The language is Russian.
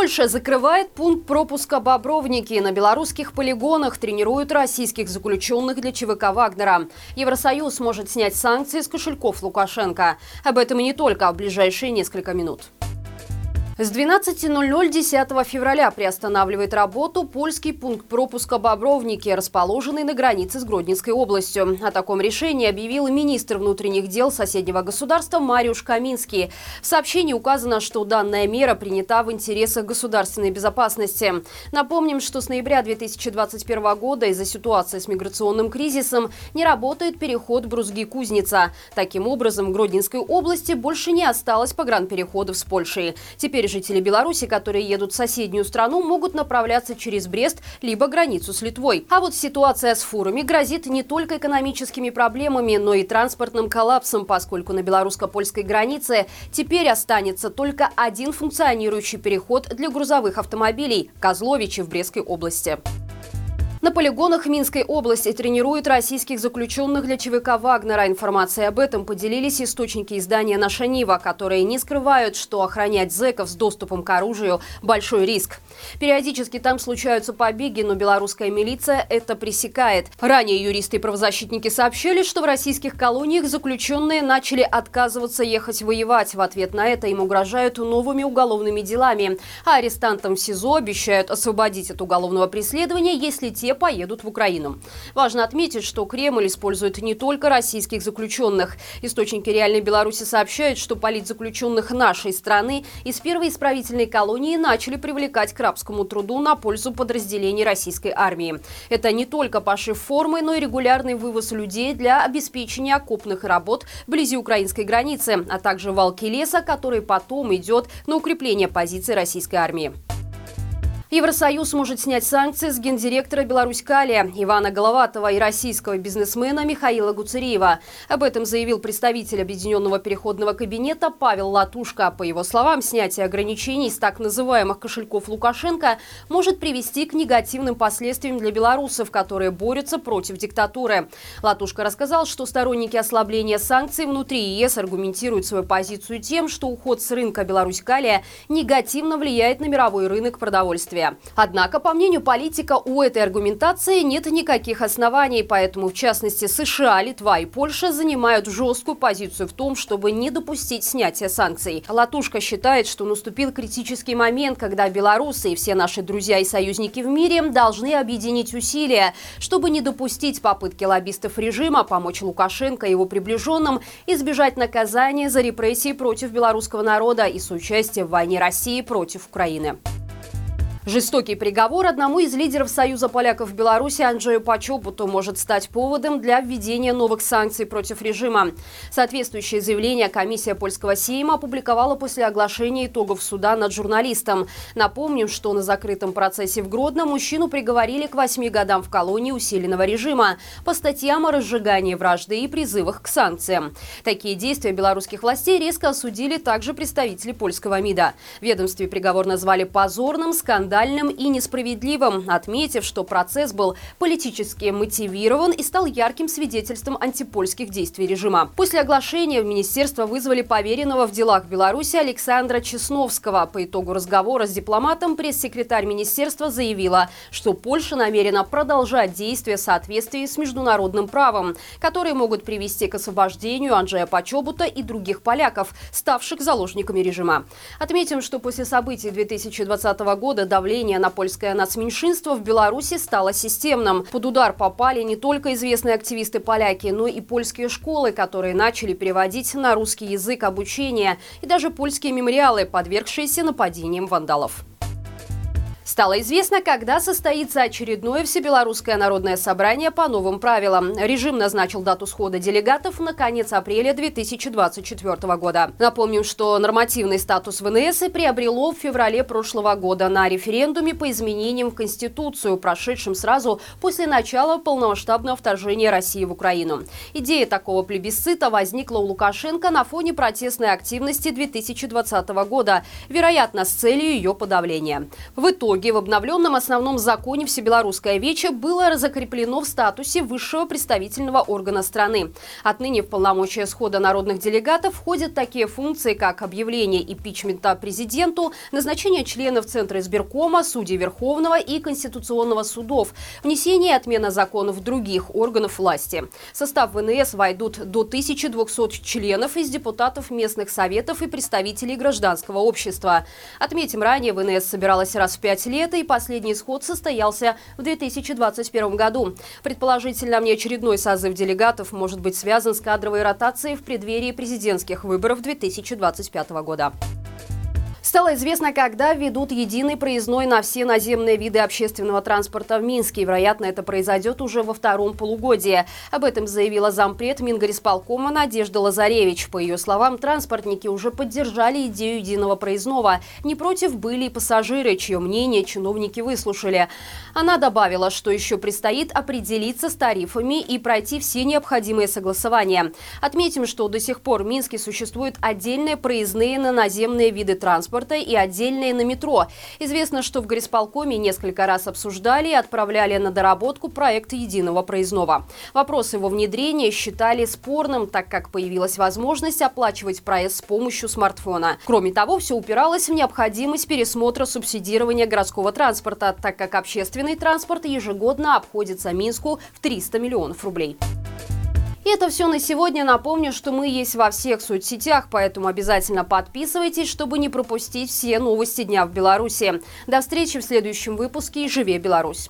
Польша закрывает пункт пропуска Бобровники. На белорусских полигонах тренируют российских заключенных для ЧВК «Вагнера». Евросоюз может снять санкции с кошельков Лукашенко. Об этом и не только в ближайшие несколько минут. С 12.00 10 февраля приостанавливает работу польский пункт пропуска Бобровники, расположенный на границе с Гродненской областью. О таком решении объявил министр внутренних дел соседнего государства Мариуш Каминский. В сообщении указано, что данная мера принята в интересах государственной безопасности. Напомним, что с ноября 2021 года из-за ситуации с миграционным кризисом не работает переход Брузги-Кузница. Таким образом, в Гродненской области больше не осталось погранпереходов с Польшей. Теперь жители Беларуси, которые едут в соседнюю страну, могут направляться через Брест либо границу с Литвой. А вот ситуация с фурами грозит не только экономическими проблемами, но и транспортным коллапсом, поскольку на белорусско-польской границе теперь останется только один функционирующий переход для грузовых автомобилей – Козловичи в Брестской области. На полигонах Минской области тренируют российских заключенных для ЧВК «Вагнера». Информацией об этом поделились источники издания «Наша Нива», которые не скрывают, что охранять зэков с доступом к оружию – большой риск. Периодически там случаются побеги, но белорусская милиция это пресекает. Ранее юристы и правозащитники сообщили, что в российских колониях заключенные начали отказываться ехать воевать. В ответ на это им угрожают новыми уголовными делами. А арестантам в СИЗО обещают освободить от уголовного преследования, если те все поедут в Украину. Важно отметить, что Кремль использует не только российских заключенных. Источники «Реальной Беларуси» сообщают, что политзаключенных нашей страны из первой исправительной колонии начали привлекать к рабскому труду на пользу подразделений российской армии. Это не только пошив формы, но и регулярный вывоз людей для обеспечения окопных работ вблизи украинской границы, а также валки леса, который потом идет на укрепление позиций российской армии. Евросоюз может снять санкции с гендиректора Беларусь-Калия Ивана Головатова и российского бизнесмена Михаила Гуцериева. Об этом заявил представитель Объединенного переходного кабинета Павел Латушка. По его словам, снятие ограничений с так называемых кошельков Лукашенко может привести к негативным последствиям для белорусов, которые борются против диктатуры. Латушка рассказал, что сторонники ослабления санкций внутри ЕС аргументируют свою позицию тем, что уход с рынка Беларусь-Калия негативно влияет на мировой рынок продовольствия действия. Однако, по мнению политика, у этой аргументации нет никаких оснований, поэтому, в частности, США, Литва и Польша занимают жесткую позицию в том, чтобы не допустить снятия санкций. Латушка считает, что наступил критический момент, когда белорусы и все наши друзья и союзники в мире должны объединить усилия, чтобы не допустить попытки лоббистов режима помочь Лукашенко и его приближенным избежать наказания за репрессии против белорусского народа и соучастие в войне России против Украины. Жестокий приговор одному из лидеров Союза поляков в Беларуси Анджею Пачопуту может стать поводом для введения новых санкций против режима. Соответствующее заявление комиссия польского Сейма опубликовала после оглашения итогов суда над журналистом. Напомним, что на закрытом процессе в Гродно мужчину приговорили к восьми годам в колонии усиленного режима по статьям о разжигании вражды и призывах к санкциям. Такие действия белорусских властей резко осудили также представители польского МИДа. В ведомстве приговор назвали позорным, скандальным скандальным и несправедливым, отметив, что процесс был политически мотивирован и стал ярким свидетельством антипольских действий режима. После оглашения в министерство вызвали поверенного в делах Беларуси Александра Чесновского. По итогу разговора с дипломатом пресс-секретарь министерства заявила, что Польша намерена продолжать действия в соответствии с международным правом, которые могут привести к освобождению Анджея Почобута и других поляков, ставших заложниками режима. Отметим, что после событий 2020 года до давление на польское нацменьшинство в Беларуси стало системным. Под удар попали не только известные активисты-поляки, но и польские школы, которые начали переводить на русский язык обучения, и даже польские мемориалы, подвергшиеся нападениям вандалов. Стало известно, когда состоится очередное Всебелорусское народное собрание по новым правилам. Режим назначил дату схода делегатов на конец апреля 2024 года. Напомним, что нормативный статус ВНС приобрело в феврале прошлого года на референдуме по изменениям в Конституцию, прошедшем сразу после начала полномасштабного вторжения России в Украину. Идея такого плебисцита возникла у Лукашенко на фоне протестной активности 2020 года, вероятно, с целью ее подавления. В итоге итоге в обновленном основном законе Всебелорусское Вече было закреплено в статусе высшего представительного органа страны. Отныне в полномочия схода народных делегатов входят такие функции, как объявление импичмента президенту, назначение членов Центра избиркома, судей Верховного и Конституционного судов, внесение и отмена законов других органов власти. В состав ВНС войдут до 1200 членов из депутатов местных советов и представителей гражданского общества. Отметим, ранее ВНС собиралась раз в пять лет, и последний сход состоялся в 2021 году. Предположительно, внеочередной созыв делегатов может быть связан с кадровой ротацией в преддверии президентских выборов 2025 года. Стало известно, когда введут единый проездной на все наземные виды общественного транспорта в Минске. Вероятно, это произойдет уже во втором полугодии. Об этом заявила зампред Мингорисполкома Надежда Лазаревич. По ее словам, транспортники уже поддержали идею единого проездного. Не против были и пассажиры, чье мнение чиновники выслушали. Она добавила, что еще предстоит определиться с тарифами и пройти все необходимые согласования. Отметим, что до сих пор в Минске существуют отдельные проездные на наземные виды транспорта транспорта и отдельные на метро. Известно, что в горисполкоме несколько раз обсуждали и отправляли на доработку проект единого проездного. Вопрос его внедрения считали спорным, так как появилась возможность оплачивать проезд с помощью смартфона. Кроме того, все упиралось в необходимость пересмотра субсидирования городского транспорта, так как общественный транспорт ежегодно обходится Минску в 300 миллионов рублей. И это все на сегодня. Напомню, что мы есть во всех соцсетях, поэтому обязательно подписывайтесь, чтобы не пропустить все новости дня в Беларуси. До встречи в следующем выпуске «Живе Беларусь».